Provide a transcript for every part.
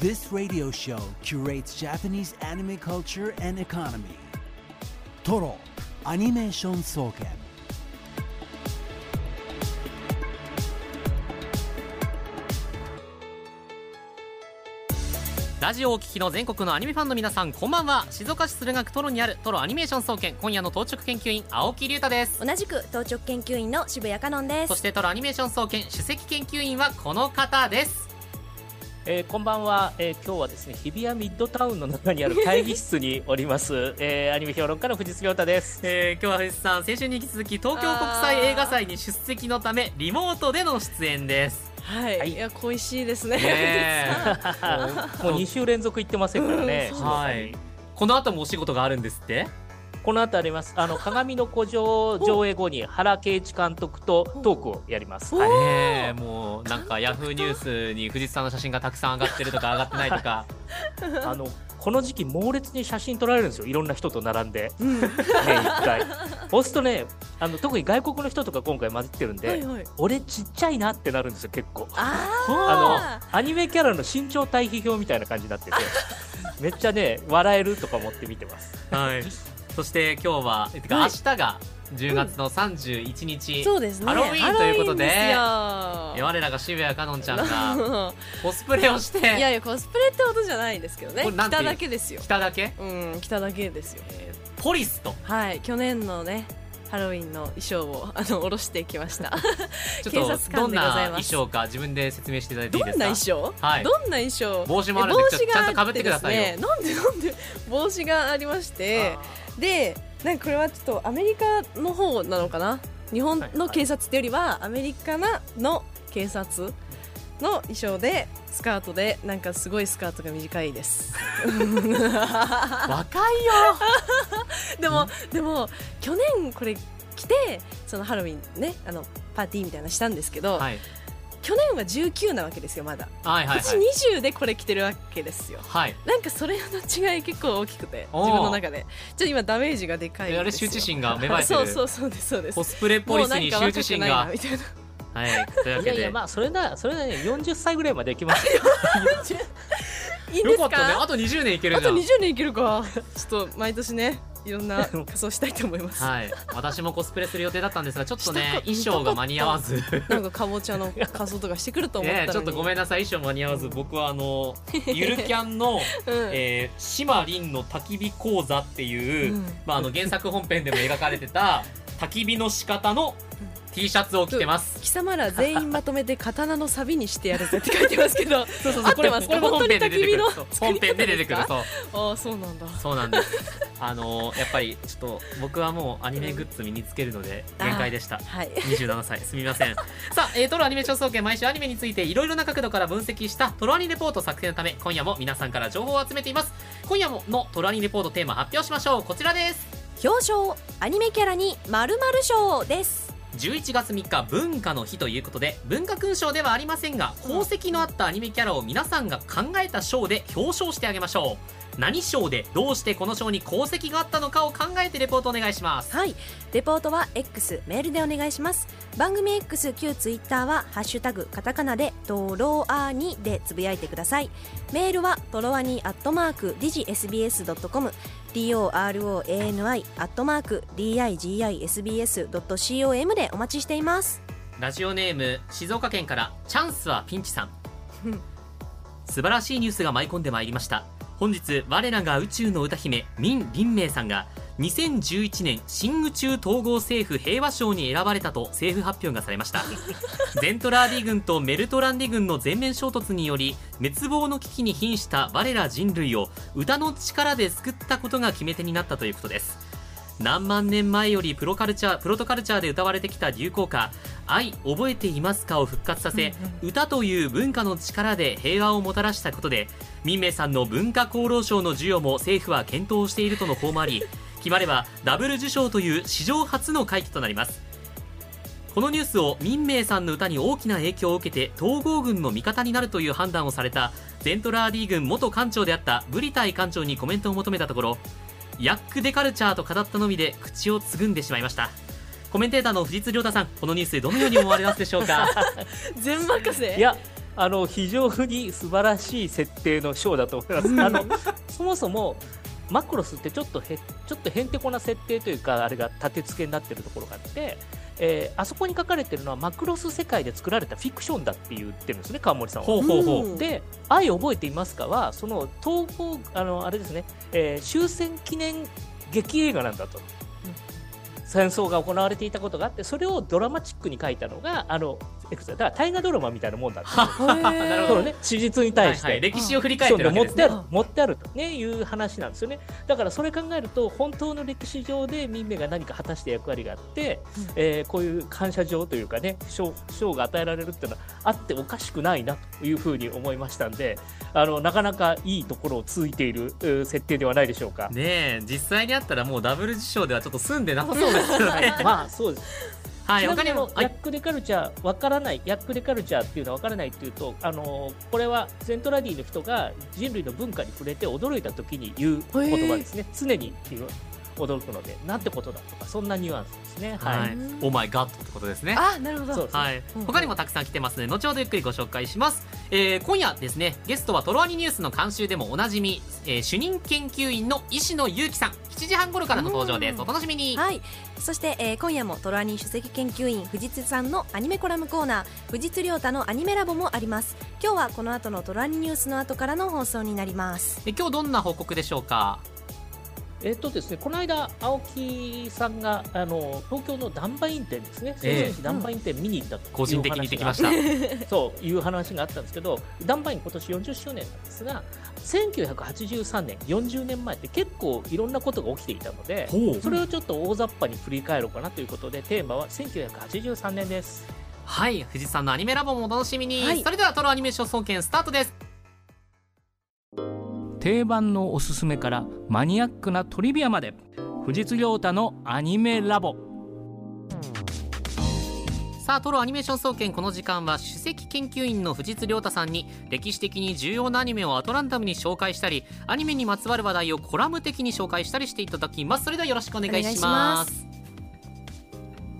This radio show curates Japanese anime culture and economy. Toro Animation Soken. ラジオをお聞きの全国のアニメファンの皆さんこんばんは静岡市駿河区トロにあるトロアニメーション総研今夜の当直研究員青木隆太です同じく当直研究員の渋谷香音ですそしてトロアニメーション総研首席研究員はこの方ですえー、こんばんは、えー、今日はですね日比谷ミッドタウンの中にある会議室におります、えー、アニメ評論家の藤津亮太です、えー、今日は藤津さん先週に引き続き東京国際映画祭に出席のためリモートでの出演です。はい、はい、いや恋しいですね。ねもう2週連続行ってませんから ね、はい。この後もお仕事があるんですって？この後あります。あの鏡の古城上映後に原敬一監督とトークをやります。はい、えもうなんかヤフーニュースに藤津さんの写真がたくさん上がってるとか上がってないとか。あのこの時期猛烈に写真撮られるんですよ。いろんな人と並んで、うん、年1回そうするとねあの特に外国の人とか今回混じってるんで、はいはい、俺ちっちゃいなってなるんですよ結構。あのアニメキャラの身長対比表みたいな感じになってて めっちゃね笑えるとか思って見てます。はいそして今日は、てか明日が10月の31日、そうですね、ハロウィーンということで我らが渋谷かのんちゃんが コスプレをしていやいやコスプレってことじゃないですけどね。来ただけですよ。来ただけ？うん来ただけですよ、えー、ポリスと。はい去年のねハロウィンの衣装をあの下ろしてきました。ちょっとどんな衣装か自分で説明していただいていいですか？どんな衣装、はい、どんな衣装？帽子もあるんでちゃんとかぶってくださいよ、ね、なんでなんで帽子がありましてでなんかこれはちょっとアメリカの方なのかな？日本の警察ってよりはアメリカなの警察の衣装でスカートでなんかすごいスカートが短いです。若いよ。でもでも去年これ着てそのハロウィンねあのパーティーみたいなしたんですけど、はい、去年は19なわけですよまだ、はいはいはい、今年20でこれ着てるわけですよ、はい、なんかそれの違い結構大きくて自分の中で。ちょっと今ダメージがでかいあれ羞恥心が芽生えてる。そうそうそうですそうです。コスプレポリスに羞恥心が。みたいなはい、というわけで。いやいやまあそれなそれなね40歳ぐらいまでいきます。いいよかったね。あと20年いけるじゃん。あと20年いけるか。ちょっと毎年ねいろんな 仮装したいと思います。はい、私もコスプレする予定だったんですが、ちょっとね、衣装が間に合わず。なんかかぼちゃの仮装とかしてくると思った ね、ちょっとごめんなさい、衣装間に合わず、僕はあの、ゆるキャンの、うん、えー、島凛の焚き火講座っていう、うん、まあ、あの原作本編でも描かれてた。焚き火の仕方の T シャツを着てます。貴様ら全員まとめて刀のサビにしてやるぜって書いてますけど。そうそうそうこれこれも本編で出てくる。本編で出てくるそう。ああそうなんだ。そうなんです。あのやっぱりちょっと僕はもうアニメグッズ身につけるので限界でした、はい、27歳。すみません。さあ、えー、トロアニメ調査権毎週アニメについていろいろな角度から分析したトロアニレポート作成のため今夜も皆さんから情報を集めています。今夜ものトロアニレポートテーマ発表しましょう。こちらです。表彰アニメキャラに〇〇賞です11月3日文化の日ということで文化勲章ではありませんが功績のあったアニメキャラを皆さんが考えた賞で表彰してあげましょう。何賞でどうしてこの賞に功績があったのかを考えてレポートお願いします。はい。レポートは X メールでお願いします。番組 X 旧 Twitter は「ハッシュタグカタカナでトロアニ」でつぶやいてください。メールはトロアニアットマークディジ SBS.com DOROANI アットマーク DIGISBS.com でお待ちしています。ラジオネーム静岡県からチャンスはピンチさん。素晴らしいニュースが舞い込んでまいりました。本日我らが宇宙の歌姫ミン・リンメイさんが2011年新宇宙統合政府平和賞に選ばれたと政府発表がされました ゼントラーディ軍とメルトランディ軍の全面衝突により滅亡の危機に瀕した我ら人類を歌の力で救ったことが決め手になったということです何万年前よりプロカルチャープロトカルチャーで歌われてきた流行歌「愛覚えていますか?」を復活させ、歌という文化の力で平和をもたらしたことで民明さんの文化功労賞の授与も政府は検討しているとの報もあり決まればダブル受賞という史上初の快挙となります。このニュースを民明さんの歌に大きな影響を受けて統合軍の味方になるという判断をされたゼントラーディ軍元艦長であったブリタイ艦長にコメントを求めたところヤック・デカルチャーと語ったのみで口をつぐんでしまいました。コメンテーターの藤津亮太さんこのニュースどのように思われますでしょうか？全任せ。いやあの非常に素晴らしい設定のショーだと思います。あのそもそもマクロスってちょっとへちょっとへんてこな設定というかあれが立て付けになってるところがあって、えー、あそこに書かれてるのはマクロス世界で作られたフィクションだって言ってるんですね川森さんは。ほうほうほうで「愛覚えていますか?」はその東方あのあれですね、えー、終戦記念劇映画なんだと。戦争が行われていたことがあってそれをドラマチックに書いたのがあのだから大河ドラマみたいなもんだっ。たなるほどね史実に対して、はいはい、歴史を振り返ってる、ね、持ってある持ってあると、ね、いう話なんですよね。だからそれ考えると本当の歴史上で民名が何か果たして役割があって、うん、えー、こういう感謝状というかね賞賞が与えられるっていうのはあっておかしくないなというふうに思いましたんであのなかなかいいところをついている設定ではないでしょうか。ね実際にあったらもうダブル受賞ではちょっと住んでなさそうですよね。まあそうですはい、他にもヤック・デ・カルチャーわからないヤック・デ・カルチャーっていうのはわからないっていうとあのこれはセントラディの人が人類の文化に触れて驚いた時に言う言葉ですね。常に驚くのでなんてことだとかそんなニュアンスですね。はい。オーマイガットってことですね。あなるほど。はい、他にもたくさん来てますので後ほどゆっくりご紹介します、えー、今夜ですねゲストはトロワニニュースの監修でもおなじみ、えー、主任研究員の石野裕樹さん。7時半頃からの登場です。お楽しみに。はい。そして、えー、今夜もトロワニ首席研究員藤津さんのアニメコラムコーナー藤津亮太のアニメラボもあります。今日はこの後のトロワニニュースの後からの放送になります。え今日どんな報告でしょうか？えっとですね、この間、青木さんがあの東京のダンバイン店ですね、えー、ダンバイン店見に行ったと個人的に行ってきました。そういう話があったんですけど、ダンバイン、今年40周年なんですが、1983年、40年前って結構いろんなことが起きていたので、それをちょっと大雑把に振り返ろうかなということで、テーマは1983年です。はい、藤さんのアニメラボもお楽しみに、はい、それではトロアニメーション総研スタートです。定番のおすすめからマニアックなトリビアまで。藤津亮太のアニメラボ。さあトロアニメーション総研この時間は首席研究員の藤津亮太さんに歴史的に重要なアニメをアトランダムに紹介したりアニメにまつわる話題をコラム的に紹介したりしていただきます。それではよろしくお願いします。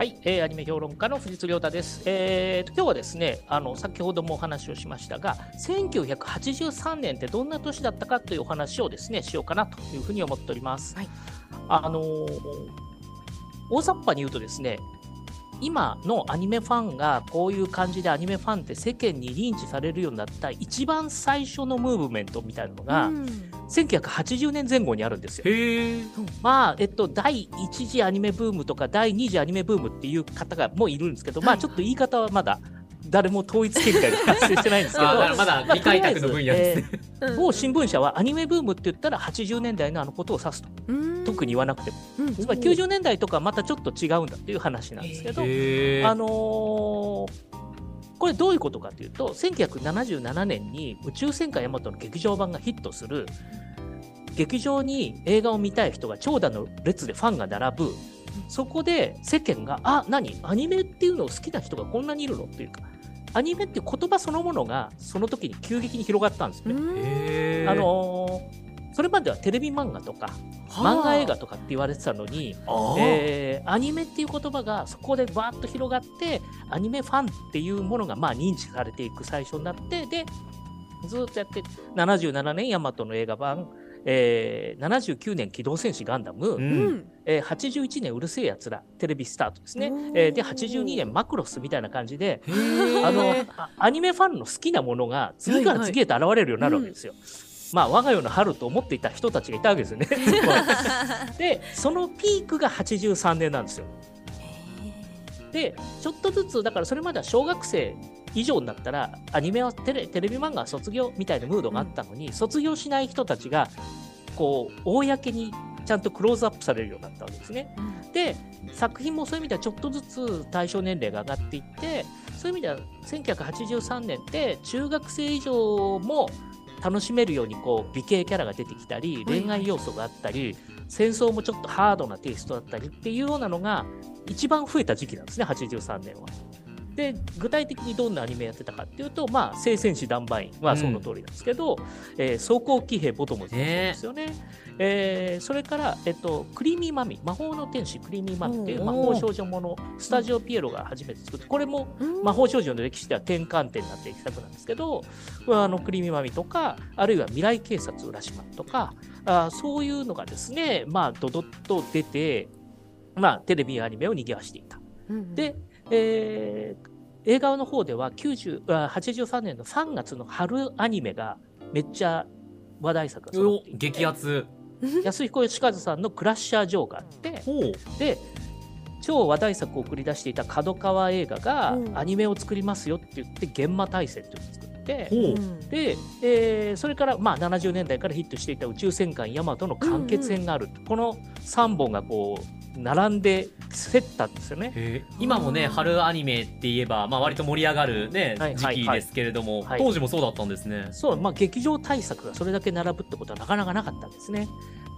はい、えー、アニメ評論家の藤津亮太です。えー、今日はですね、あの先ほどもお話をしましたが、1983年ってどんな年だったかというお話をですねしようかなというふうに思っております。はい、あのー、大雑把に言うとですね、今のアニメファンがこういう感じでアニメファンって世間に認知されるようになった一番最初のムーブメントみたいなのが、うん、1980年前後にあるんですよ。まあ、えっと、第1次アニメブームとか第2次アニメブームっていう方がもういるんですけど、まあちょっと言い方はまだ誰も統一見解が発生してないんですけどまだ未開拓の分野ですね、えー、某新聞社はアニメブームって言ったら80年代のあのことを指すと。特に言わなくても、つまり90年代とかまたちょっと違うんだっていう話なんですけど、あのー、これどういうことかというと1977年に「宇宙戦艦ヤマト」の劇場版がヒットする。劇場に映画を見たい人が長蛇の列でファンが並ぶ。そこで世間があ何？アニメっていうのを好きな人がこんなにいるの？っていうかアニメっていう言葉そのものがその時に急激に広がったんですね。あのー、それまではテレビ漫画とか漫画映画とかって言われてたのに、えー、アニメっていう言葉がそこでバーッと広がってアニメファンっていうものがまあ認知されていく最初になってでずっとやって77年ヤマトの映画版えー、79年機動戦士ガンダム、うん、えー、81年うるせえやつらテレビスタートですね、えー、で82年マクロスみたいな感じであのアニメファンの好きなものが次から次へと現れるようになるわけですよ。はいはいうんまあ、我が世の春と思っていた人たちがいたわけですよね。で、そのピークが83年なんですよ。で、ちょっとずつ、だからそれまでは小学生以上になったらアニメはテレテレビ漫画は卒業みたいなムードがあったのに、うん、卒業しない人たちがこう公にちゃんとクローズアップされるようになったわけですね。うん、で作品もそういう意味ではちょっとずつ対象年齢が上がっていってそういう意味では1983年って中学生以上も楽しめるようにこう美形キャラが出てきたり恋愛要素があったり戦争もちょっとハードなテイストだったりっていうようなのが一番増えた時期なんですね83年は。で具体的にどんなアニメやってたかっていうと、まあ、聖戦士ダンバインはその通りなんですけど、うん、えー、装甲騎兵ボトムズですよね。えー、それから、えっと、クリーミーマミ魔法の天使クリーミーマミっていう魔法少女ものスタジオピエロが初めて作ってこれも魔法少女の歴史では転換点になっていきたくなんですけどあのクリーミーマミとかあるいは未来警察浦島とかあそういうのがですねまあドドッと出て、まあ、テレビアニメを賑わしていた。うん、で、えー、映画の方では90 83年の3月の春アニメがめっちゃ話題作が揃っていて。激アツ安彦義和さんの「クラッシャー・ジョー」があってで超話題作を送り出していた角川映画がアニメを作りますよって言って「現場大戦」っていうのを作ってで、えー、それからまあ70年代からヒットしていた「宇宙戦艦ヤマト」の完結編がある、うんうん、この3本がこう並んで競ったんですよね。今もね春アニメって言えば、まあ、割と盛り上がる、ね、時期ですけれども、はい、当時もそうだったんですね。そう、まあ、劇場対策がそれだけ並ぶってことはなかなかなかったんですね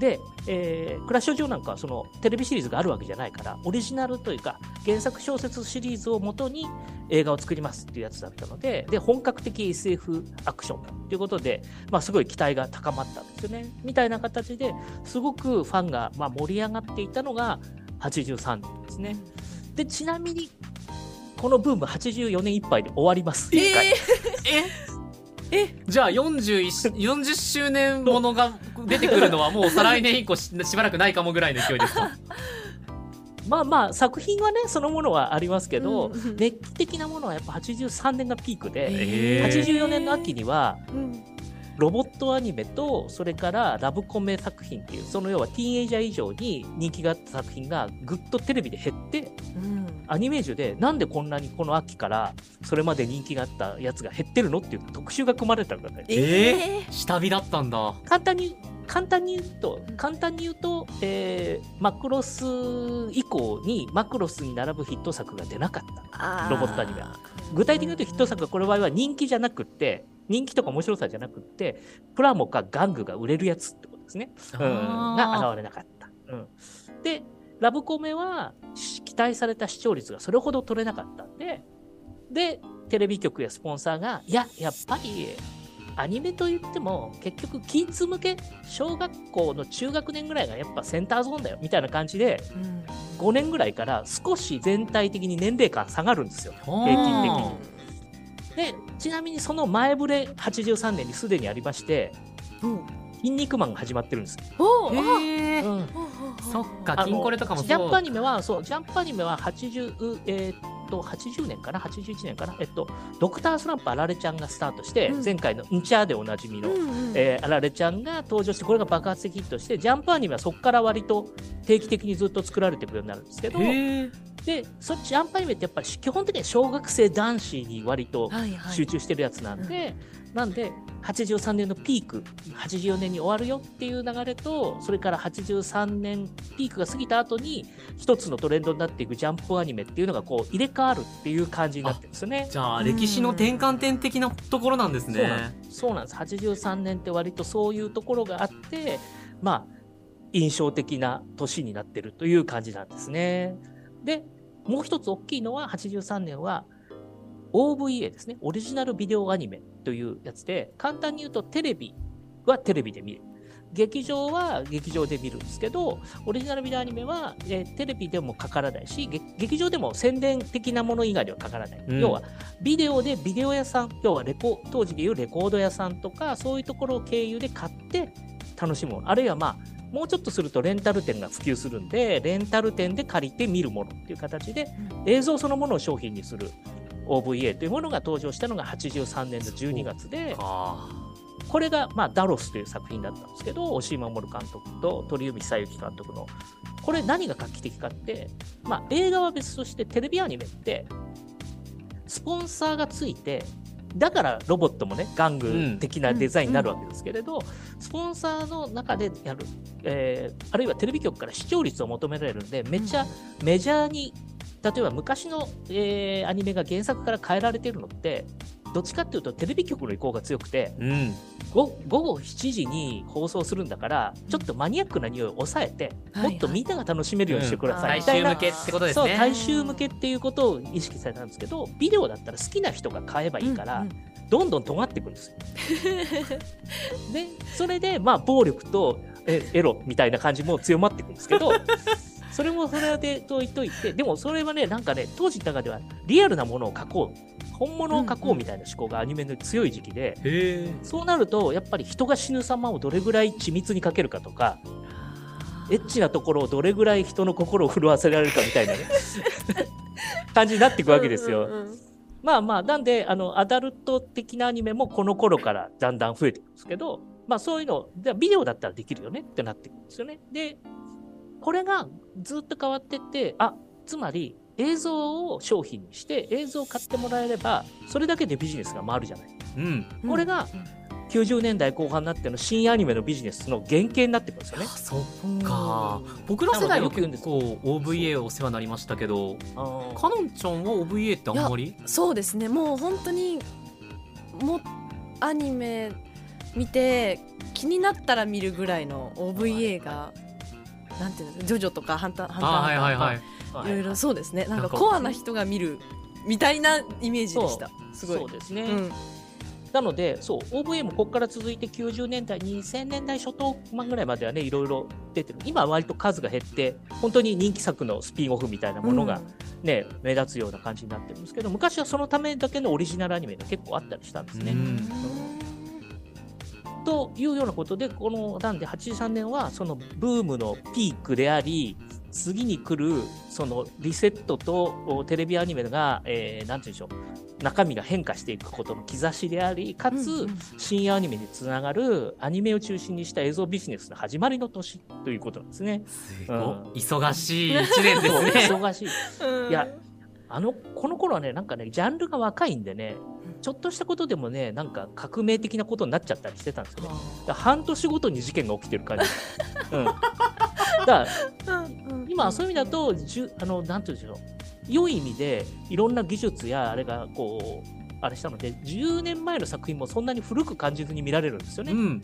で、えー、クラッシュ上なんかはそのテレビシリーズがあるわけじゃないからオリジナルというか原作小説シリーズをもとに映画を作りますっていうやつだったのでで本格的 SF アクションということで、まあ、すごい期待が高まったんですよね。みたいな形ですごくファンがまあ盛り上がっていたのが83年ですね。でちなみにこのブーム84年いっぱいで終わります。えー、ええ？じゃあ40周年ものが出てくるのはもう再来年以降ししばらくないかもぐらいの勢いですか？まあまあ作品はねそのものはありますけど、うん、熱気的なものはやっぱ83年がピークで、えー、84年の秋には、うんロボットアニメとそれからラブコメ作品っていうその要はティーンエイジャー以上に人気があった作品がぐっとテレビで減って、うん、アニメージュでなんでこんなにこの秋からそれまで人気があったやつが減ってるのっていう特集が組まれたんだね。えー、下火だったんだ。簡単に簡単に言うと、簡単に言うと、えー、マクロス以降にマクロスに並ぶヒット作が出なかった。ロボットアニメは。具体的に言うとヒット作はこの場合は人気じゃなくて、人気とか面白さじゃなくて、プラモか玩具が売れるやつってことですね。うん、が現れなかった。うん、で、ラブコメは期待された視聴率がそれほど取れなかったんで、で、テレビ局やスポンサーが、いや、やっぱり、アニメといっても結局キッズ向け小学校の中学年ぐらいがやっぱセンターゾーンだよみたいな感じで、うん、5年ぐらいから少し全体的に年齢感下がるんですよ平均的に。でちなみにその前触れ83年にすでにありまして「うん、筋肉マン」が始まってるんです。おへうん、そっか筋コレとかもジャンプアニメはそうジャンプアニメは80えー、っと80年かな？81年かな？えっとドクタースランプあられちゃんがスタートして、うん、前回の「んちゃ」でおなじみの、うんうん、えー、あられちゃんが登場してこれが爆発的ヒットしてジャンプアニメはそこから割と定期的にずっと作られていくようになるんですけどでそっちアンパイメってやっぱり基本的には小学生男子に割と集中してるやつなんで、はいはい、なんで83年のピーク84年に終わるよっていう流れとそれから83年ピークが過ぎた後に一つのトレンドになっていくジャンプアニメっていうのがこう入れ替わるっていう感じになってるんですよね。じゃあ歴史の転換点的なところなんですね。そうなんです。83年って割とそういうところがあってまあ印象的な年になってるという感じなんですね。で、もう一つ大きいのは、83年は OVA ですね。オリジナルビデオアニメというやつで、簡単に言うとテレビはテレビで見る。劇場は劇場で見るんですけど、オリジナルビデオアニメは、えー、テレビでもかからないし、劇場でも宣伝的なもの以外ではかからない。うん、要は、ビデオでビデオ屋さん、要はレコ当時でいうレコード屋さんとか、そういうところを経由で買って楽しむ。あるいはまあ、もうちょっとするとレンタル店が普及するんで、レンタル店で借りて見るものっていう形で、映像そのものを商品にする OVA というものが登場したのが83年の12月で、これが、まあ、ダロスという作品だったんですけど、押井守監督と鳥海久之監督の、これ何が画期的かって、まあ、映画は別としてテレビアニメって、スポンサーがついて、だからロボットもね玩具的なデザインになるわけですけれど、スポンサーの中でやる、えー、あるいはテレビ局から視聴率を求められるんでめっちゃメジャーに例えば昔の、えー、アニメが原作から変えられてるのってどっちかっていうとテレビ局の意向が強くて、うん、午後7時に放送するんだからちょっとマニアックな匂いを抑えて、もっとみんなが楽しめるようにしてください、みたいな、大衆向けってことですね。そう大衆向けっていうことを意識されたんですけどビデオだったら好きな人が買えばいいから、うんうん。どんどん尖っていくんですよ。でそれでまあ暴力とエエロみたいな感じも強まっていくんですけどそれもそれでと言っといてでもそれはねなんかね当時の中ではリアルなものを描こう本物を描こうみたいな思考がアニメの強い時期で、うんうん、そうなるとやっぱり人が死ぬ様をどれぐらい緻密に描けるかとかエッチなところをどれぐらい人の心を震わせられるかみたいなね 感じになっていくわけですよ。うんうんうんまあまあ、なんで、あの、アダルト的なアニメもこの頃からだんだん増えてるんですけど、まあそういうの、ビデオだったらできるよねってなってくるんですよね。で、これがずっと変わってって、あ、つまり映像を商品にして映像を買ってもらえれば、それだけでビジネスが回るじゃない。うん。これが、90年代後半になっての新アニメのビジネスの原型になってくるんですよね。そっか。僕ら世代は結構 OVA お世話になりましたけど、かのんちゃんは OVA ってあんまり？そうですね。もう本当にもアニメ見て気になったら見るぐらいの OVA が、なんていうのジョジョとかハンターハンターはいはいはい、いろいろそうですね。なんかコアな人が見るみたいなイメージでした。すごい。そうですね。うんなので、そう、OVA もここから続いて90年代、2000年代初頭ぐらいまではね、いろいろ出てる。今は割と数が減って、本当に人気作のスピンオフみたいなものがね、うん、目立つような感じになってるんですけど、昔はそのためだけのオリジナルアニメが結構あったりしたんですね。というようなことで、このなんで83年はそのブームのピークであり、次に来るそのリセットとテレビアニメが、えー、なんて言うんでしょう中身が変化していくことの兆しでありかつ、新アニメにつながるアニメを中心にした映像ビジネスの始まりの年ということなんですね。すごい、うん、忙しい1年ですね。忙しい。いやあのこの頃はねなんかねジャンルが若いんでねちょっとしたことでもねなんか革命的なことになっちゃったりしてたんですよね。半年ごとに事件が起きてる感じ。うん、だから今そういう意味だとじゅあのなんて言うんでしょう。良い意味でいろんな技術やあれがこうあれしたので10年前の作品もそんなに古く感じずに見られるんですよね。うん、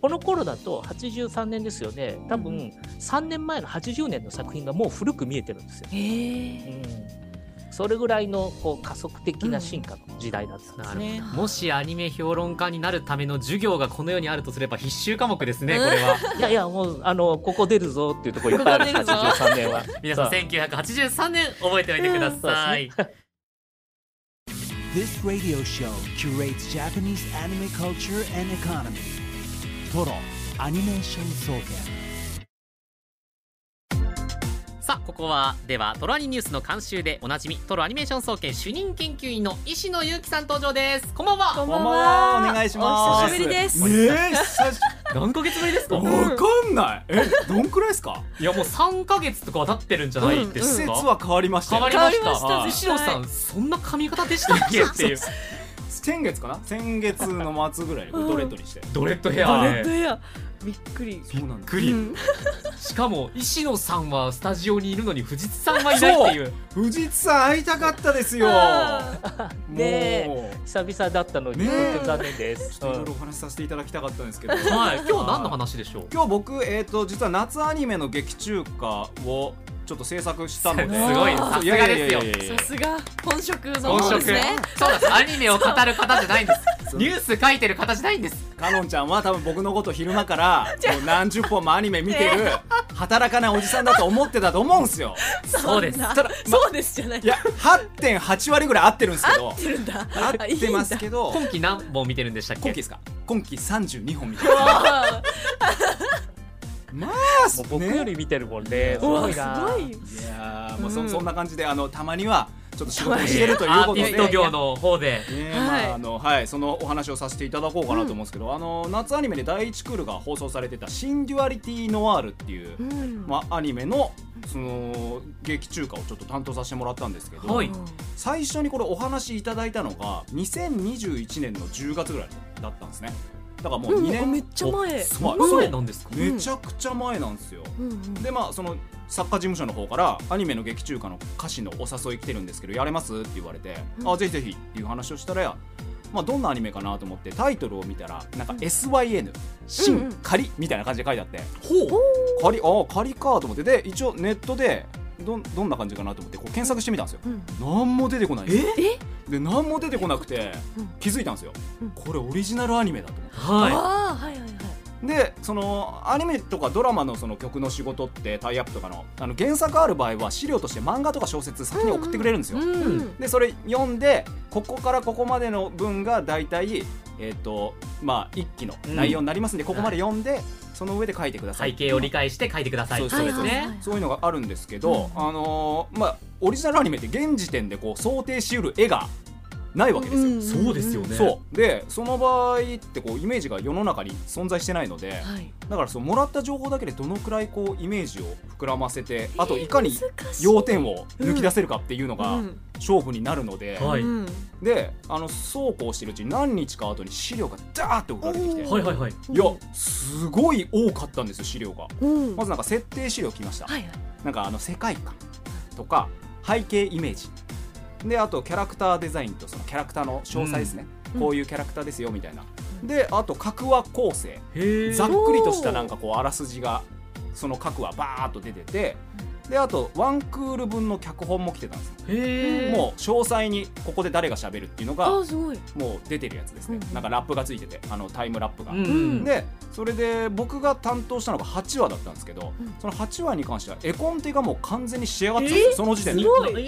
この頃だと83年ですよね。多分3年前の80年の作品がもう古く見えてるんですよ。うんそれぐらいのこう加速的な進化の時代だったん。ですね、うん、もしアニメ評論家になるための授業がこの世にあるとすれば必修科目ですねこれは。いやいやもうあのここ出るぞっていうところいっぱいある83 年は。皆さん1983年覚えておいてください、This radio show curates Japanese anime culture and economy. さあここはではトロアニニュースの監修でおなじみトロアニメーション総研主任研究員の石野裕樹さん登場です。こんばんは。こんばんは。お願いします。お久しぶりです。ねえ何ヶ月ぶりですか？わかんない。えどんくらいですか？いやもう三ヶ月とかは経ってるんじゃないですか、季節は変わりました変わりました。石野さんそんな髪型でしたっけ？っていう先月かな？先月の末ぐらいにドレッドにして、ドレッドヘア、ドレッドヘアびっくり。そうなんくり、うん、しかも石野さんはスタジオにいるのに藤津さんはいないっていう。藤津さん会いたかったですよ。ね久々だったのに、ね、残念です。ちょっといろいろお話しさせていただきたかったんですけど、はい。今日は何の話でしょう？今日僕えっ、ー、と実は夏アニメの劇中歌をちょっと制作したので。すごい。さすがですよ。さすが。本職の本職。そうです。アニメを語る方じゃないんですニュース書いてる方じゃないんです。かのんちゃんは多分僕のこと昼間から もう何十本もアニメ見てる 働かないおじさんだと思ってたと思うんですよ。そうです。ただ、ま、そうですじゃない。いや8.8割ぐらい合ってるんですけど。合ってるんだ。合ってますけど。今期何本見てるんでしたっけ今期ですか今期32本見てます まあ、僕より見てるもんね。すごいな。いやもうそそんな感じであのたまにはちょっと仕事をしてるということで、アーティスト業の方で、ね。まああのはい、そのお話をさせていただこうかなと思うんですけど、あの夏アニメで第一クールが放送されてた「 SYNDUALITY Noir」っていう、まあアニメのその劇中歌をちょっと担当させてもらったんですけど、はい、最初にこれお話いただいたのが2021年の10月ぐらいだったんですね。だからもう2年、うん、めっちゃ前。前。なんですかめちゃくちゃ前なんですよ、うんうん、でまあその作家事務所の方からアニメの劇中歌の歌詞のお誘い来てるんですけどやれます？って言われて、うん、あぜひぜひっていう話をしたらまあ、どんなアニメかなと思ってタイトルを見たらなんか SYN「新仮」みたいな感じで書いてあって「ほう。仮ああ仮か」と思って。で一応ネットでどどんな感じかなと思ってこう検索してみたんですよ、うん、何も出てこないえ？で何も出てこなくて気づいたんですよ、うん、これオリジナルアニメだと思って、はい、はいはいはいでそのアニメとかドラマのその曲の仕事ってタイアップとかのあの原作ある場合は資料として漫画とか小説先に送ってくれるんですよ、うん。うん、でそれ読んでここからここまでの文が大体えーとまあ、一期の内容になりますんで、うん、ここまで読んで、はい、その上で書いてください。背景を理解して書いてください。そうです。ね、そういうのがあるんですけど、うん、あのー、まあ、オリジナルアニメって現時点でこう想定しうる絵がないわけですよ、うんうん、そうですよね。そう。でその場合ってこうイメージが世の中に存在してないので、はい、だからそのもらった情報だけでどのくらいこうイメージを膨らませてあといかに要点を抜き出せるかっていうのが勝負になるので、はい、であのそうこうしてるうちに何日か後に資料がダーッと送られてきて、はいはいはい、いやすごい多かったんですよ資料が、まずなんか設定資料来ました、はいはい、なんかあの世界観とか背景イメージであとキャラクターデザインとそのキャラクターの詳細ですね、うん、こういうキャラクターですよみたいな、であと各話構成。ざっくりとしたなんかこうあらすじがその各話バーッと出ててであとワンクール分の脚本も来てたんですもう詳細にここで誰がしゃべるっていうのがもう出てるやつですね、うん、なんかラップがついててあのタイムラップが、うん、でそれで僕が担当したのが8話だったんですけど、うん、その8話に関しては絵コンテがもう完全に仕上がってたんですよ、その時点で。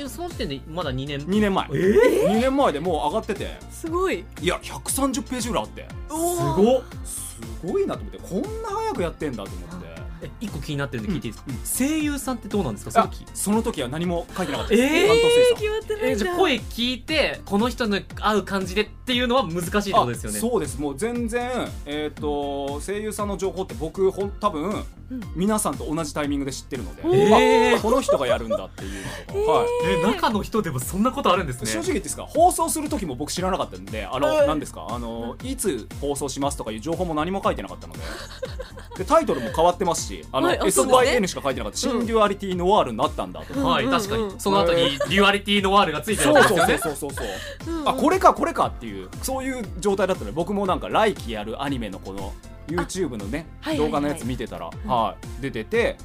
その時点でまだ2年？2年前、えー、2年前でもう上がってて。すごい。いや130ページぐらいあって。すごすごいなと思ってこんな早くやってんだと思ってえ一個気になってるんで聞いていいですか、うん、声優さんってどうなんですか？その時。その時は何も書いてなかったです。えー、決まってないじゃ声聞いてこの人の合う感じでっていうのは難しいってことですよね。そうです。もう全然えっ、ー、と声優さんの情報って僕ほん多分、うん、皆さんと同じタイミングで知ってるので、えー、この人がやるんだっていうのとか、はい。えー、中の人でもそんなことあるんですね。正直言ってですか放送する時も僕知らなかったんであの、えー、何ですかあのいつ放送しますとかいう情報も何も書いてなかったので。でタイトルも変わってますしあの、はい、SYN しか書いてなかった、 SYNDUALITY Noir になったんだと、はい確かに。その後に DUALITY Noir がついてるんですよね。そうそうそうそう。あこれかこれかっていうそういう状態だったので僕もなんか来期やるアニメのこの YouTube のね動画のやつ見てたら、はい。出てて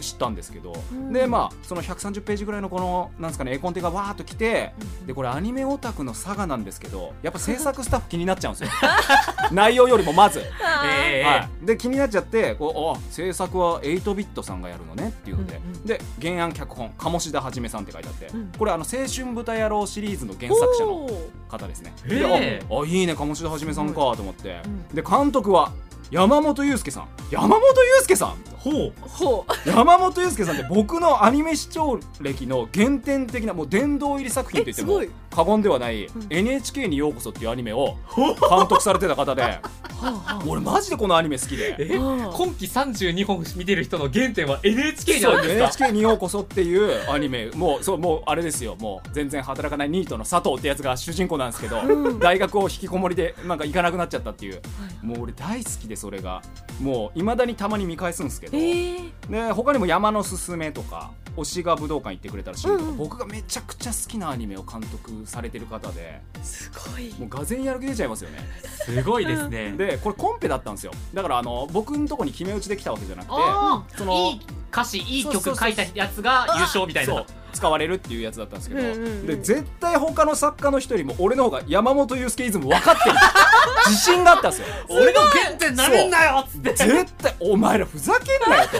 知ったんですけど、うん、でまあその130ページぐらいのこのなんですかね絵コンテがわーっときて、うん、でこれアニメオタクの佐賀なんですけどやっぱ制作スタッフ気になっちゃうんですよ。内容よりもまず、えー、はい、で気になっちゃってこうあ制作は8ビットさんがやるのねっていうので、うんうん、で原案脚本鴨志田はじめさんって書いてあって、うん、これあの青春豚野郎シリーズの原作者の方ですね。でああいいね鴨志田はじめさんかと思って、で監督は山本裕介さん。山本裕介さん。ほう。ほう。山本裕介さんって僕のアニメ視聴歴の原点的なもう殿堂入り作品といっても過言ではない、NHK にようこそっていうアニメを監督されてた方で 俺マジでこのアニメ好きで。今期32本見てる人の原点は NHK にあるんですか。NHK にようこそっていうアニメ。もうそうもうあれですよ。もう全然働かないニートの佐藤ってやつが主人公なんですけど、大学を引きこもりでなんか行かなくなっちゃったっていう、もう俺大好きでそれが。もういまだにたまに見返すんですけど、で他にも山のすすめとか推しが武道館行ってくれたらしいけど、僕がめちゃくちゃ好きなアニメを監督されてる方で。すごい。もうがぜんやる気出ちゃいますよね。すごいですね。でこれコンペだったんですよ。だからあの僕のとこに決め打ちできたわけじゃなくてそのいい歌詞いい曲書いたやつが優勝みたいな。使われるっていうやつだったんですけど、うんうんうん、で絶対他の作家の人よりも俺の方が山本裕介イズム分かってる 自信があったんですよ。俺の原点なめんなよっつって。絶対お前らふざけんなよと。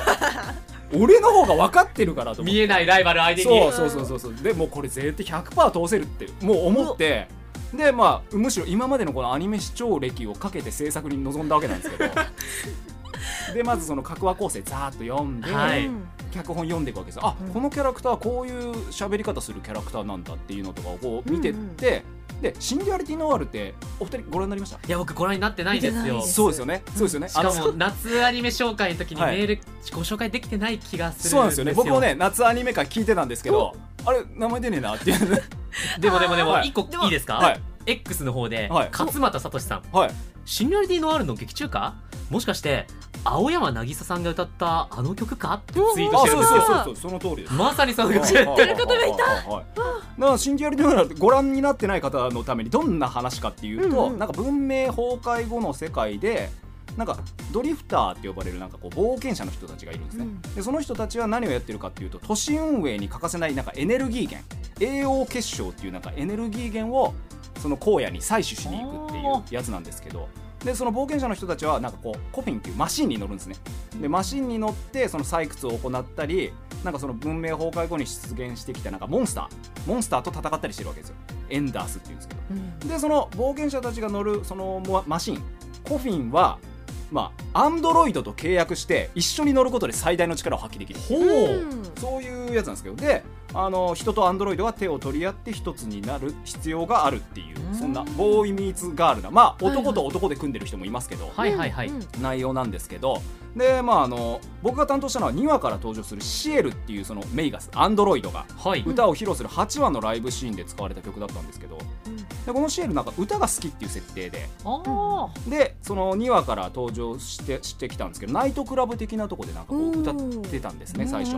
俺の方が分かってるからと見えないライバル相手に。そうそうそうそう。でもうこれ絶対100%通せるってもう思ってでまあむしろ今までのこのアニメ視聴歴をかけて制作に臨んだわけなんですけど。でまずその各話構成ざーっと読んで、はい、脚本読んでいくわけですあ、うん、このキャラクターはこういう喋り方するキャラクターなんだっていうのとかをこう見てって、うんうん、でシンデュアリティノワールってお二人ご覧になりました？いや僕ご覧になってないですよ。そうですよね。そうですよね、しかも 夏アニメ紹介の時にメールご紹介できてない気がするそうなんですよね。僕もね夏アニメ会聞いてたんですけどあれ名前出ねえなっていう。でもでもでも一個いいですか、はい、X の方で、勝俣聡さん、はい、シンデュアリティノワールの劇中歌？もしかして青山渚さんが歌ったあの曲か？ってツイートしてるんですよ。そうそうそうその通りです。まさにその歌やってる方がいた。だから信じやりながらご覧になってない。方のためにどんな話かってい。うと、うんうん、なんか文明崩壊後の世界でなんかドリフターって呼ばれるなんかこう冒険者の人たちがいるんですね、うん、でその人たちは何をやってるかっていうと都市運営に欠かせないなんかエネルギー源。栄養結晶っていうなんかエネルギー源をその荒野に採取しに行くっていうやつなんですけど。でその冒険者の人たちはなんかこうコフィンっていうマシンに乗るんですね。でマシンに乗ってその採掘を行ったりなんかその文明崩壊後に出現してきたなんかモンスター。モンスターと戦ったりしてるわけですよ。エンダースっていうんですけど、うん、でその冒険者たちが乗るそのマシン。コフィンはまあ、アンドロイドと契約して一緒に乗ることで最大の力を発揮できる。ほう。そういうやつなんですけど。であの人とアンドロイドが手を取り合って一つになる必要があるっていうそんなボーイミーツガールなまあ男と男で組んでる人もいますけど、はいはいはい、内容なんですけどでまああの僕が担当したのは2話から登場するシエルっていうそのメイガスアンドロイドが歌を披露する8話のライブシーンで使われた曲だったんですけど、でこのシエルなんか歌が好きっていう設定ででその2話から登場してしてきたんですけどナイトクラブ的なとこでなんかこう歌ってたんですね最初。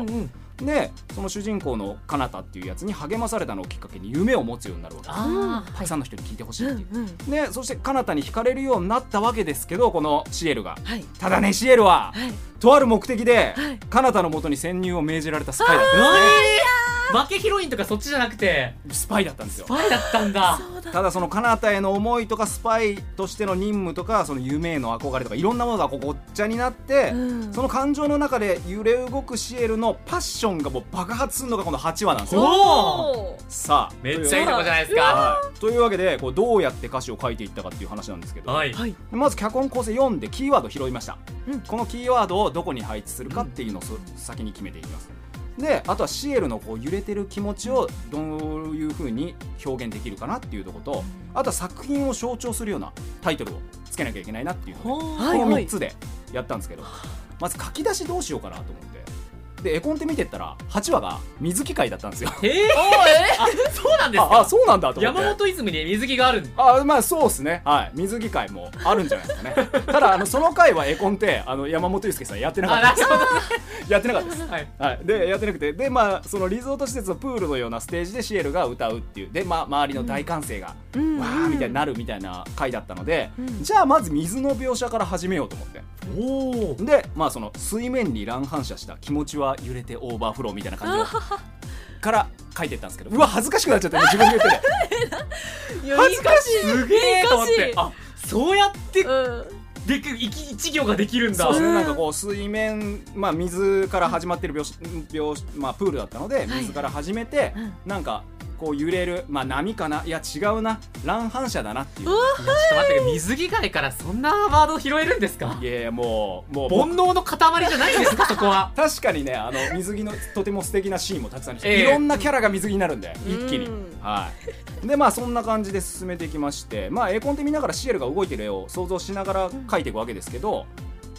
でその主人公のカナタっていうやつに励まされたのをきっかけに夢を持つようになるわけです。たくさんの人に聞いてほしいっていう、うんうん、でそしてカナタに惹かれるようになったわけですけどこのシエルが、はい、ただねシエルは、はい、とある目的で、はい、カナタのもとに潜入を命じられたスパイだったんですね 負けヒロインとかそっちじゃなくて。スパイだったんですよ。スパイだったんだ。ただその彼方への思いとかスパイとしての任務とかその夢への憧れとかいろんなものがこうごっちゃになって、うん、その感情の中で揺れ動くシエルのパッションがもう爆発するのがこの8話なんですよ。さあめっちゃいいとこじゃないですか、はい、というわけでこうどうやって歌詞を書いていったかっていう話なんですけど、はい、まず脚本構成読んでキーワード拾いました、うん、このキーワードをどこに配置するかっていうのを先に決めていきますであとはシエルのこう揺れてる気持ちをどういうふうに表現できるかなっていうとことあとは作品を象徴するようなタイトルをつけなきゃいけないなっていうのでこの3つでやったんですけどまず書き出しどうしようかなと思って。で絵コンテ見てったら8話が水着会だったんですよ。えー、えあそうなんですか？あそうなんだと山本泉に水着があるあまあそうですね。はい。水着会もあるんじゃないですかね。ただあのその回は絵コンテあの山本裕介さんやってなかった。です やってなかったです、はい、はい、でやってなくて。でまあそのリゾート施設のプールのようなステージでシエルが歌うっていう。でまあ周りの大歓声が、うん、わーみたいになるみたいな回だったので、うん、じゃあまず水の描写から始めようと思って。おでまあその水面に乱反射した気持ちは揺れてオーバーフローみたいな感じ から書いてったんですけど。うわ恥ずかしくなっちゃった自分で言ってて。恥ずかしい。すげえと思って。あそうやって、うん。で一行ができるんだ。そう。ですねなんかこう水面、まあ、水から始まってる描描、まあ、プールだったので水から始めて、はい、なんかこう揺れるまあ波かな？いや違うな。乱反射だなっていう。ちょっと待って水着界からそんなワード拾えるんですか？いやいやもうもう煩悩の塊じゃないんですか？そこは。確かにねあの水着のとても素敵なシーンもたくさんえー、いろんなキャラが水着になるんで一気に。はい。でまあそんな感じで進めていきましてまあ絵コンテ見ながらシエルが動いてる絵を想像しながら描いていくわけですけど、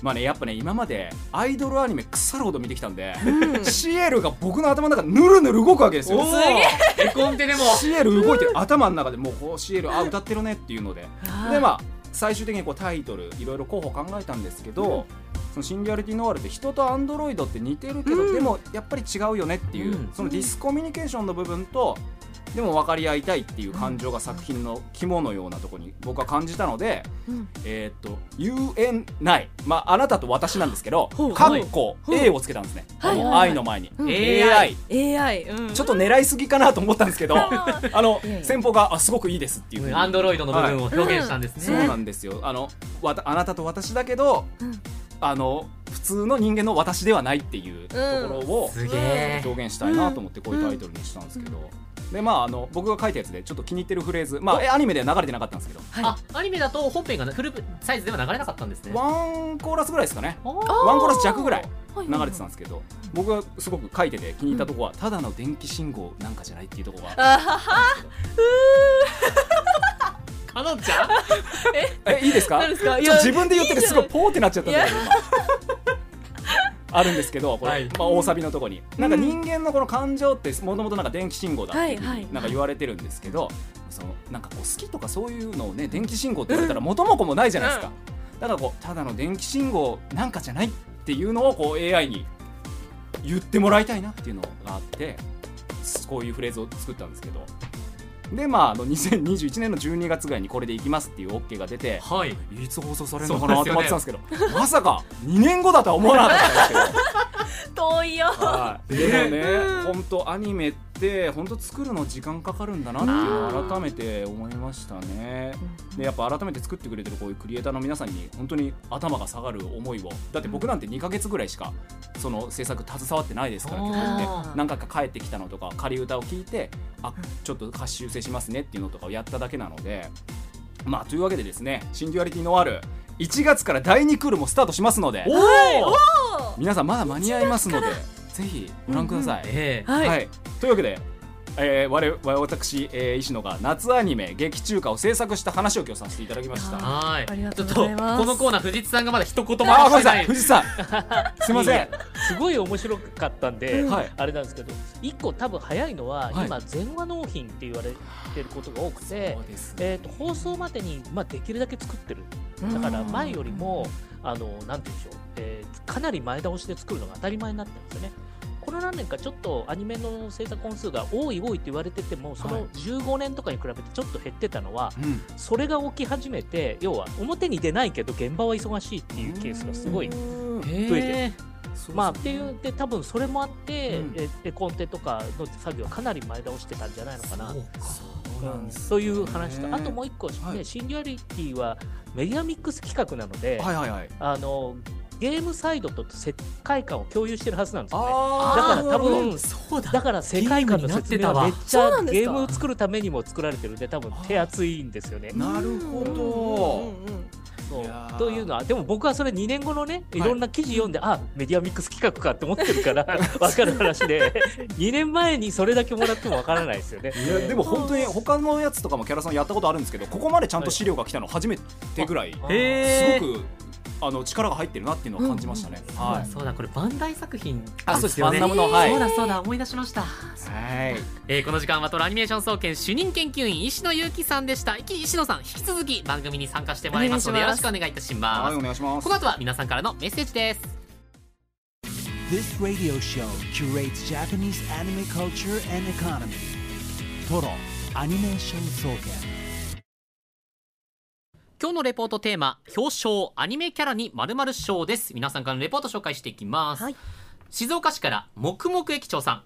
まあねやっぱね今までアイドルアニメ腐るほど見てきたんで、うん、シエルが僕の頭の中でぬるぬる動くわけですよ。すげえ。絵コンテでも。シエル動いてる頭の中でもうこうシエルあ歌ってるねっていうので。でまあ最終的にこうタイトルいろいろ候補考えたんですけど、うん、そのシンギュアリティノワールって人とアンドロイドって似てるけど、うん、でもやっぱり違うよねっていう、そのディスコミュニケーションの部分とでも分かり合いたいっていう感情が作品の肝のようなところに僕は感じたので、うん、えっ、と「UN ない」まああなたと私なんですけど「かっこ A」をつけたんですね、はい、愛の前に、うん、AI, AI、うん、ちょっと狙いすぎかなと思ったんですけど あの先方があすごくいいですっていうアンドロイドの部分を表現したんですね、はい、そうなんですよ。あのわたあなたと私だけど、あの普通の人間の私ではないっていうところを表現したいなと思ってこういうタイトルにしたんですけど、でまああの僕が書いたやつでちょっと気に入ってるフレーズまあアニメでは流れてなかったんですけど、はい、あアニメだと本編がフルサイズでは流れなかったんですね。ワンコーラスぐらいですかね。ワンコーラス弱ぐらい流れてたんですけど、僕がすごく書いてて気に入ったところは、ただの電気信号なんかじゃないっていうところが かのんちゃん？え？いいですか？自分で言っててすごいポーってなっちゃったんだけどあるんですけどこれ、はい、まあ、大サビのとこに、なんか人間のこの感情ってもともとなんか電気信号だってなんか言われてるんですけど、そのなんかこう好きとかそういうのをね電気信号って言われたら元も子もないじゃないですか、だからこうただの電気信号なんかじゃないっていうのをこう AI に言ってもらいたいなっていうのがあってこういうフレーズを作ったんですけどでまああの2021年の12月ぐらいにこれでいきますっていう OK が出て、はい、いつ放送されるのかなって思ってたんですけどまさか2年後だとは思わなかったんですけど。遠いよ、はい、でもね本当アニメって本当作るの時間かかるんだなっていう改めて思いましたね。でやっぱ改めて作ってくれてるこういうクリエイターの皆さんに本当に頭が下がる思いを。だって僕なんて2か月ぐらいしかその制作携わってないですから曲って。何回か帰ってきたのとか仮歌を聞いてあちょっと歌詞修正しますねっていうのとかをやっただけなのでまあというわけでですねシンデュアリティのある1月から第2クールもスタートしますので皆さんまだ間に合いますのでぜひご覧ください。うんうんえー、はい、というわけでえー、我々私、えー、石野が夏アニメ劇中歌を制作した話を今日させていただきました。はい。ありがとうございます。このコーナー藤津さんがまだ一言も話してない。藤津さん。すみません。すごい面白かったんで、はい、あれなんですけど一個多分早いのは、はい、今前話納品って言われてることが多くて、ね、えーと、放送までに、まあ、できるだけ作ってる。だから前よりもあのなんて言うんでしょう、えー、かなり前倒しで作るのが当たり前になってるんですよねこの何年かちょっとアニメの制作本数が多い多いって言われててもその15年とかに比べてちょっと減ってたのは、はい、それが起き始めて要は表に出ないけど現場は忙しいっていうケースがすごい増えてる。まあ、っていうで多分それもあって、うん、えコンテとかの作業かなり前倒してたんじゃないのかな。そういう話と。あともう一個、ねはい、シンギュアリティはメディアミックス企画なので、あのゲームサイドと世界観を共有してるはずなんですよね。だから多分だ。から世界観の説明はめっちゃゲームを作るためにも作られてるんで多分手厚いんですよね。なるほど、そう。というのはでも僕はそれ2年後のねい。ろんな記事読んで、はい、あメディアミックス企画かって思ってるから 分かる話で。2年前にそれだけもらっても分からないですよね。いやでも本当に他のやつとかもキャラさんやったことあるんですけどここまでちゃんと資料が来たの初めてぐらい、はい、すごくあの力が入ってるなっていうのは感じましたね。はい、そうだこれバンダイ作品あそうですバンダムのはいそうだそうだ思い出しました。はい。えー、この時間はトラアニメーション総研主任研究員石野裕樹さんでした。石野さん引き続き番組に参加してもらいますのでよろしくお願いいたします。はいお願いします。この後は皆さんからのメッセージです。This radio show curates Japanese anime culture and economy. Toro Animation Soken. 今日のレポートテーマ表彰アニメキャラにまるまる賞です。皆さんからのレポート紹介していきます、はい、静岡市から黙々駅長さん。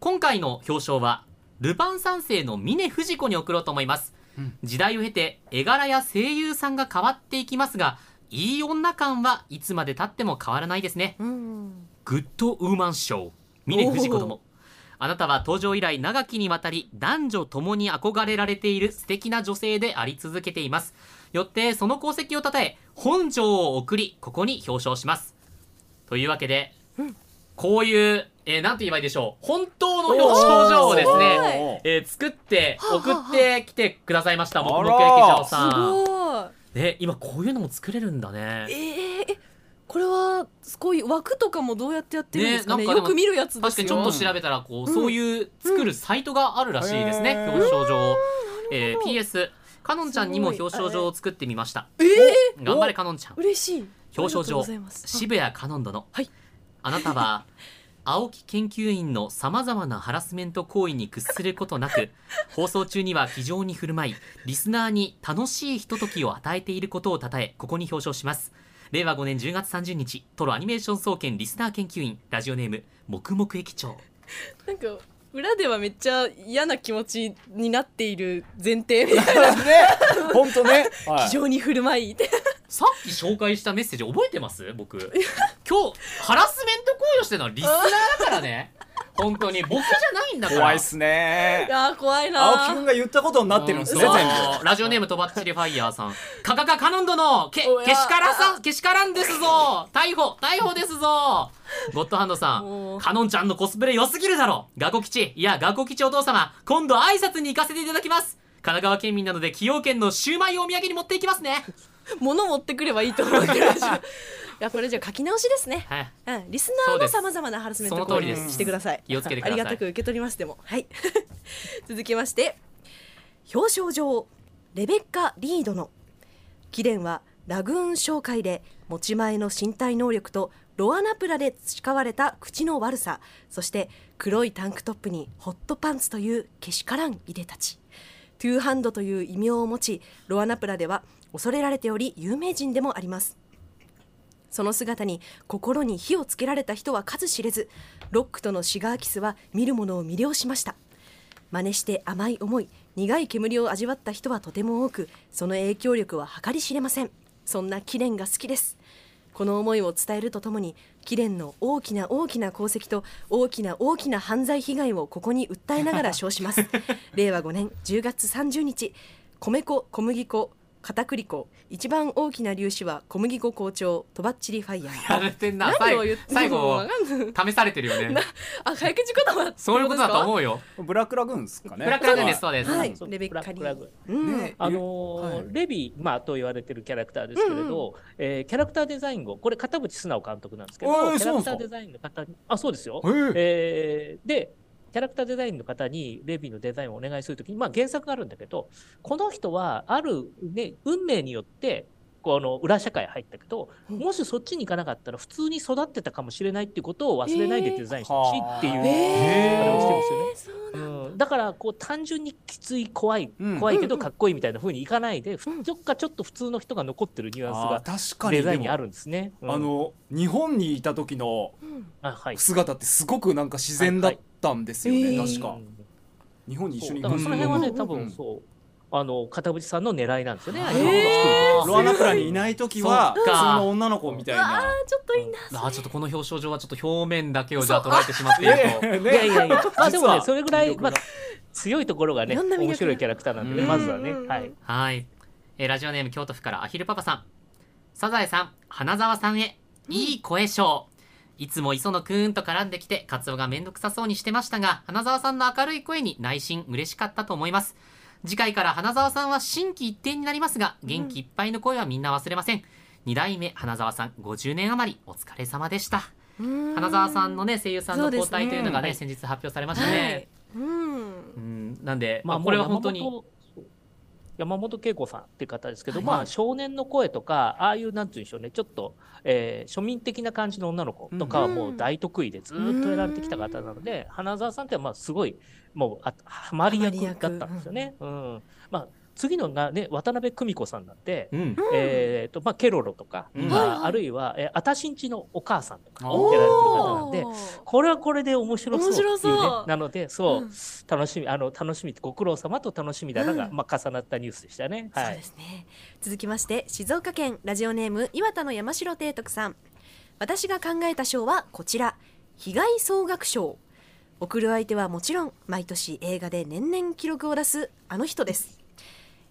今回の表彰はルパン三世の峰不二子に送ろうと思います、うん、時代を経て絵柄や声優さんが変わっていきますがいい女感はいつまでたっても変わらないですね、うん、グッドウーマン賞峰不二子殿あなたは登場以来長きにわたり男女ともに憧れられている素敵な女性であり続けています。よってその功績をたたえ本庄を送りここに表彰します。というわけで、うん、こういう、えー、なんて言えばいいでしょう。本当の表彰状をですね、えー、作って送ってきてくださいました僕の劇場さん。ね、今こういうのも作れるんだね。えーこれはこういう枠とかもどうやってやってるんですかね、ね、よく見るやつ確かにちょっと調べたらこう、うん、そういう作るサイトがあるらしいですね、うん、表彰状、えー、PS かのんちゃんにも表彰状を作ってみました。えー、頑張れかのんちゃん。嬉しい。表彰状渋谷かのん殿、はい、あなたは 青木研究員のさまざまなハラスメント行為に屈することなく 放送中には非常に振る舞いリスナーに楽しいひとときを与えていることをたたえここに表彰します。令和5年10月30日トロアニメーション総研リスナー研究員ラジオネーム黙々駅長。なんか裏ではめっちゃ嫌な気持ちになっている前提みたいな。ね。本当ね、はい、非常に振る舞いさっき紹介したメッセージ覚えてます？僕。今日ハラスメント行為をしてるのはリスナーだからね。本当に僕じゃないんだから。怖いっすね。いや怖いな。青木くんが言ったことになってるんですね、全部。ラジオネームとばっちりファイヤーさん。カカカカノン殿けけしからさけしからんですぞ。逮捕逮捕ですぞ。ゴッドハンドさん。カノンちゃんのコスプレ良すぎるだろ。ガコ吉。いやガコ吉お父様。今度挨拶に行かせていただきます。神奈川県民なので崎陽軒のシューマイをお土産に持っていきますね物持ってくればいいと思ってる やこれじゃ書き直しですね、はい、うん、リスナーのさまざまなハラスメントをしてください。気をつけてください。ありがたく受け取りますでも。はい。続きまして表彰状レベッカ・リードの貴殿はラグーン紹介で持ち前の身体能力とロアナプラで培われた口の悪さ。そして黒いタンクトップにホットパンツというけしからんいでたち。トゥーハンドという異名を持ちロアナプラでは恐れられており有名人でもあります。その姿に心に火をつけられた人は数知れずロックとのシガーキスは見る者を魅了しました。真似して甘い思い苦い煙を味わった人はとても多くその影響力は計り知れません。そんなキレンが好きです。この思いを伝えるとともにキレンの大きな大きな功績と大きな大きな犯罪被害をここに訴えながら称します。令和5年10月30日米粉小麦粉片栗粉。一番大きな粒子は小麦粉好調とばっちりファイヤー。やれてんな。最後最後試されてるよね。あ早口言葉。そういうことだと思うよ。ブラックラグーンですかね。ブラックラグーンですそうです、はい、レベッカリー、あのーレビまあと言われてるキャラクターですけれど、うえー、キャラクターデザインをこれ片渕素直監督なんですけど、キャラクターデザインの方にあそうですよ、えー、でキャラクターデザインの方にレビーのデザインをお願いするときに、まあ、原作があるんだけど、この人はある、ね、運命によって、この裏社会入ったけど、もしそっちに行かなかったら普通に育ってたかもしれないっていうことを忘れないでデザインしてほしいっていう、あ。れをしてるんですよね。うん、だ。からこう単純にきつい怖い怖いけどかっこいいみたいなふうにいかないで、うん、どっかちょっと普通の人が残ってるニュアンスがデザインにあるんですね。あの日本にいた時の姿ってすごくなんか自然だったんですよね、確か。日本に一緒にその辺はね多分そうあの片渕さんの狙いなんですよね。ロアナプラにいない時は普通の女の子みたいな。ちょっといいな。あちょっとこの表彰状はちょっと表面だけをじゃあ捉えてしまっていると。いやいやいや。あでもねそれぐらいまあ強いところがね面白いキャラクターなんでねまずはねはいはい。えラジオネーム京都府からアヒルパパさん。サザエさん花澤さんへいい声賞。いつも磯野くんと絡んできて、カツオがめんどくさそうにしてましたが、花澤さんの明るい声に内心嬉しかったと思います。次回から花澤さんは心機一転になりますが、元気いっぱいの声はみんな忘れません。2代目花澤さん50年余りお疲れ様でした。花澤さんのね声優さんの交代というのがね、ね、先日発表されましたね。はい、うん、なんで、まあ、これは本当に山本恵子さんっていう方ですけど、はい、まあ少年の声とかああいうなんていうんでしょうねちょっと、えー、庶民的な感じの女の子とかはもう大得意でずっとやられてきた方なので、花澤さんってまあすごいもうあハマり役だったんですよね。うん、まあ次のがね渡辺久美子さんなんで、うん、えーとまあ、ケロロとか、うん、ああるいは、えー、あたしんちのお母さんとかやられてる方なんでこれはこれで面白そうっていうねなのでそう、うん、楽しみあの楽しみご苦労様と楽しみだなが、まあ、重なったニュースでしたね。はい、そうですね。続きまして静岡県ラジオネーム岩田の山城提督さん。私が考えた賞はこちら。被害総額賞送る相手はもちろん毎年映画で年々記録を出すあの人です。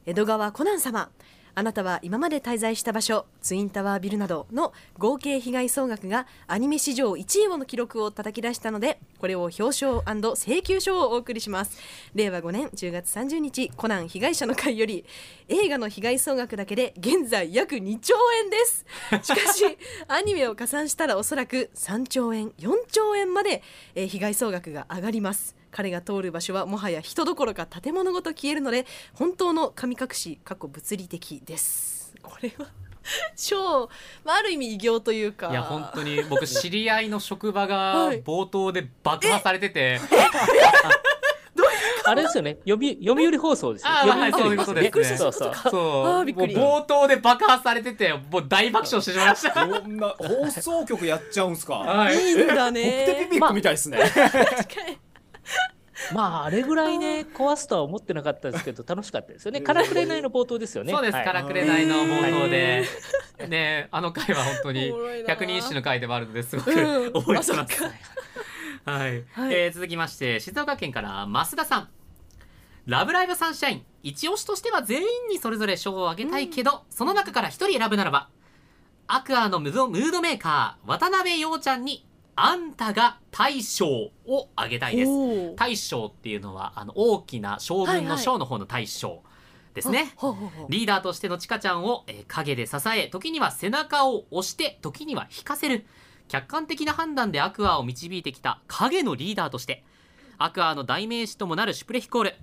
江戸川コナン様。あなたは今まで滞在した場所ツインタワービルなどの合計被害総額がアニメ史上1位の記録を叩き出したのでこれを表彰請求書をお送りします。令和5年10月30日コナン被害者の会より映画の被害総額だけで現在約2兆円です。しかしアニメを加算したらおそらく3兆円4兆円まで、えー、被害総額が上がります彼が通る場所はもはや人どころか建物ごと消えるので本当の神隠し過去物理的ですこれは 超、まあ、ある意味偉業というかいや本当に僕知り合いの職場が冒頭で爆破されてて、あれですよね読み読売放送ですよ。あはいそういうことですね。そうそう。そうもう冒頭で爆破されててもう大爆笑してしまいました。こんな放送局やっちゃうんすか？はい。いいんだね。ポテピピックみたいですね。確かに。まああれぐらいね壊すとは思ってなかったですけど楽しかったですよね。からくれないの冒頭ですよね。そうです、はい、からくれないの冒頭で、ねあの回は本当に百人一首の回でもあるのです。ごく覚えてます。はい、はい、えー、続きまして静岡県から増田さん。ラブライブサンシャイン。一押しとしては全員にそれぞれ賞をあげたいけど、うん、その中から一人選ぶならばアクアのムードメーカー渡辺陽ちゃんにあんたが大将をあげたいです。大将っていうのは、あの、大きな将軍の将の方の大将。ですね、リーダーとしてのちかちゃんを、えー、陰で支え時には背中を押して時には引かせる。客観的な判断でアクアを導いてきた影のリーダーとしてアクアの代名詞ともなるシュプレヒコール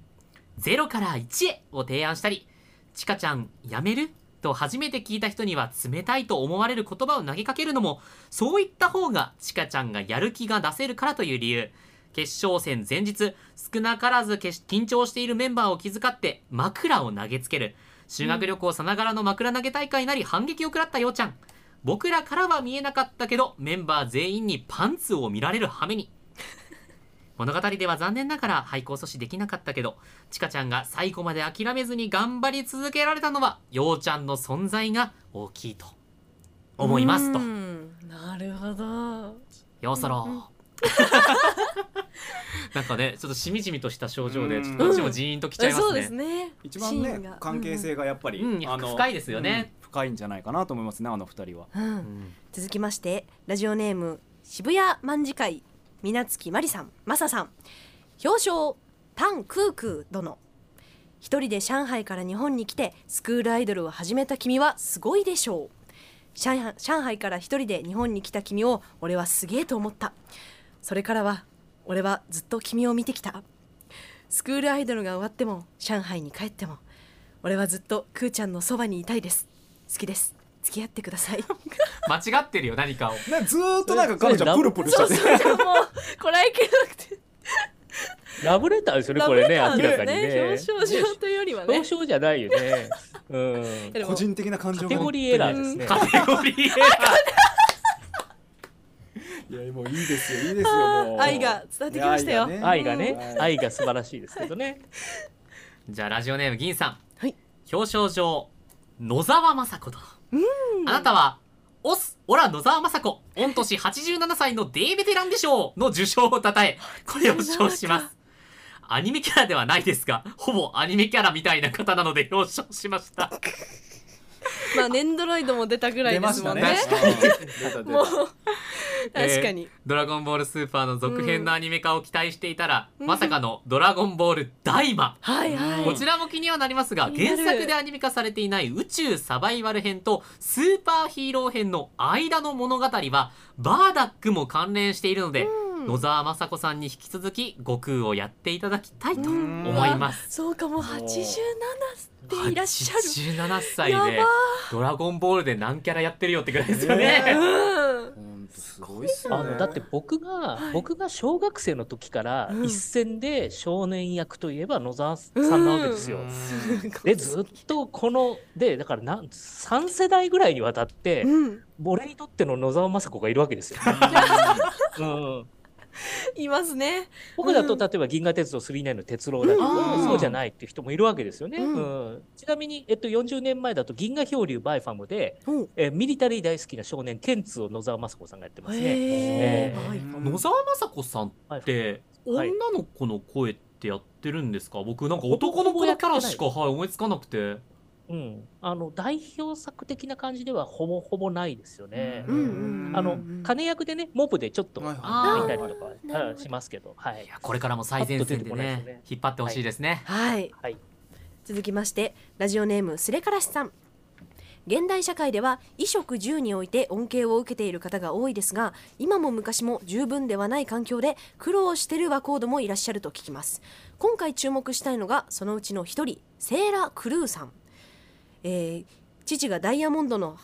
0から1へを提案したりちかちゃんやめる？と初めて聞いた人には冷たいと思われる言葉を投げかけるのもそういった方がちかちゃんがやる気が出せるからという理由。決勝戦前日少なからず緊張しているメンバーを気遣って枕を投げつける。修学旅行さながらの枕投げ大会なり反撃を食らったようちゃん。僕らからは見えなかったけどメンバー全員にパンツを見られる羽目に。物語では残念ながら廃校阻止できなかったけどちかちゃんが最後まで諦めずに頑張り続けられたのはようちゃんの存在が大きいと思いますと。なるほど。ようそろ。なんかねちょっとしみじみとした症状でちょっと私もジーンときちゃいますね、そうですね。一番ね関係性がやっぱり、うん、あの深いですよね、深いんじゃないかなと思いますねあの二人は、続きましてラジオネーム渋谷卍会みなつきまりさんまささん。表彰タンクークー殿。一人で上海から日本に来てスクールアイドルを始めた君はすごいでしょう。上海から一人で日本に来た君を俺はすげえと思った。それからは俺はずっと君を見てきた。スクールアイドルが終わっても上海に帰っても俺はずっとクーちゃんのそばにいたいです。好きです。付き合ってください。間違ってるよ何かを。ずっとなんか彼女プルプルしてて。そうそうもうこらえきれなくて。ラブレターですよねこれね明らかにね。表彰状というよりはね。表彰じゃないよね、うん、個人的な感情カテゴリーエラーですね。カテゴリーエラー。いやもういいですよいいですよもう。愛が伝わってきましたよ。愛がね、愛が愛が素晴らしいですけどね。じゃあラジオネーム銀さん、はい、表彰状野沢雅子とあなたはオス、オラ野沢雅子、御年87歳のデーベテランでしょうの受賞をたたえ、これを賞します。アニメキャラではないですが、ほぼアニメキャラみたいな方なので表彰しました。まあ、ネンドロイドも出たぐらいですもんね。ねもう 確かに、えー、ドラゴンボールスーパーの続編のアニメ化を期待していたら、うん、まさかのドラゴンボール大魔、はいはい、こちらも気にはなりますが原作でアニメ化されていない宇宙サバイバル編とスーパーヒーロー編の間の物語はバーダックも関連しているので、うん。野沢雅子さんに引き続き悟空をやっていただきたいと思います。そうかも87でいらっしゃる。87歳でドラゴンボールで何キャラやってるよってぐらいですよね、すごいっすね。あのだって僕が、はい、僕が小学生の時から一戦で少年役といえば野沢さんなわけですよ。でずっとこのでだからなん3世代ぐらいにわたって、うん、俺にとっての野沢雅子がいるわけですよ。うん いますね。僕だと、例えば銀河鉄道999の鉄郎だとか、そうじゃないっていう人もいるわけですよね。うん。ちなみに、えっと、40年前だと銀河漂流バイファムで、えミリタリー大好きな少年ケンツを野沢雅子さんがやってますね。えー、野沢雅子さんって、女の子の声ってやってるんですか？僕なんか男の子のキャラしか、はい、思いつかなくて。うん、あの代表作的な感じではほぼほぼないですよね。あの金役でねモブでちょっと見たりとかしますけど、はい、いこれからも最前線でね、ね、引っ張ってほしいですね。はい、はい、続きましてラジオネームすれからしさん。現代社会では衣食住において恩恵を受けている方が多いですが今も昔も十分ではない環境で苦労している若コーもいらっしゃると聞きます。今回注目したいのがそのうちの一人セーラ・クルーさんえー、父がダイヤモンドの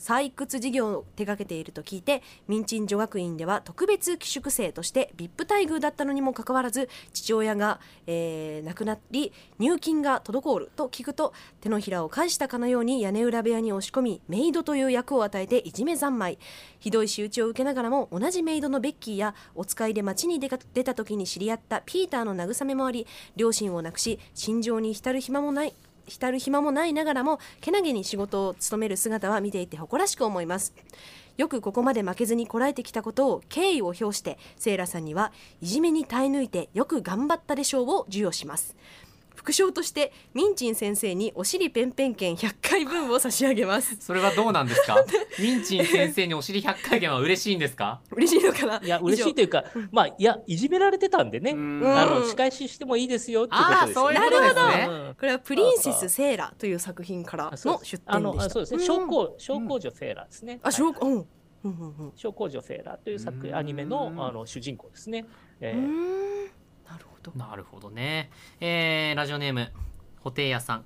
採掘事業を手掛けていると聞いて民賃女学院では特別寄宿生として VIP 待遇だったのにもかかわらず父親が、えー、亡くなり入金が滞ると聞くと手のひらを返したかのように屋根裏部屋に押し込みメイドという役を与えていじめ三昧。ひどい仕打ちを受けながらも同じメイドのベッキーやお使いで街に出た時に知り合ったピーターの慰めもあり両親を亡くし心情に浸る暇もない。浸る暇もないながらもけなげに仕事を務める姿は見ていて誇らしく思います。よくここまで負けずにこらえてきたことを敬意を表してセイラさんにはいじめに耐え抜いてよく頑張ったでしょうを授与します。副賞としてミンチン先生にお尻ペンペン券100回分を差し上げます。それはどうなんですか？ミンチン先生にお尻100回券は嬉しいんですか？嬉しいのかな？いや嬉しいというかまあいやいじめられてたんでね。あの仕返ししてもいいですよっていうことですよ、ね、なるほど、これはプリンセスセーラという作品からの出展でした。そうですね。小公小公女セーラですね、あ小公、うん小公女セーラという作アニメのあの主人公ですね。えー、ど。なるほどね、えー、ラジオネーム布袋屋さん。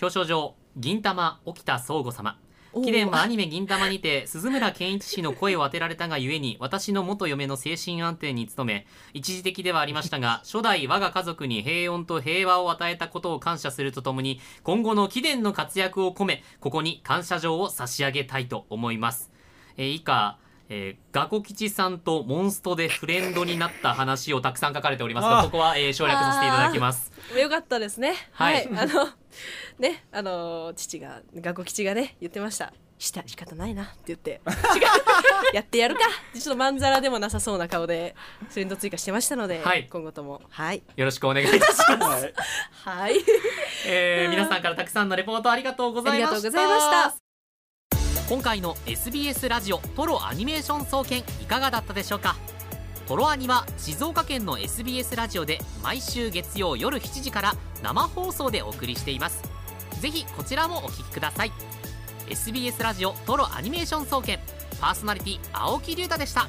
表彰状銀玉沖田総吾様。貴殿はアニメ銀玉にて鈴村健一氏の声を当てられたがゆえに私の元嫁の精神安定に努め一時的ではありましたが 初代我が家族に平穏と平和を与えたことを感謝するとともに今後の貴殿の活躍を込めここに感謝状を差し上げたいと思います、えー、以下えー、ガコ吉さんとモンストでフレンドになった話をたくさん書かれておりますがここは、えー、省略させていただきます。よかったですね。はい、はい、あの ねあの父がガコ吉がね言ってました。した仕方ないな。って言って。やってやるか。ちょっとまんざらでもなさそうな顔でフレンド追加してましたので、はい、今後とも。はい。よろしくお願いいたします。はい、えー、皆さんからたくさんのレポートありがとうございました今回の SBS ラジオトロアニメーション総研いかがだったでしょうか？トロアニは静岡県の SBS ラジオで毎週月曜夜7時から生放送でお送りしています。ぜひこちらもお聴きください。SBS ラジオトロアニメーション総研パーソナリティ青木龍太でした。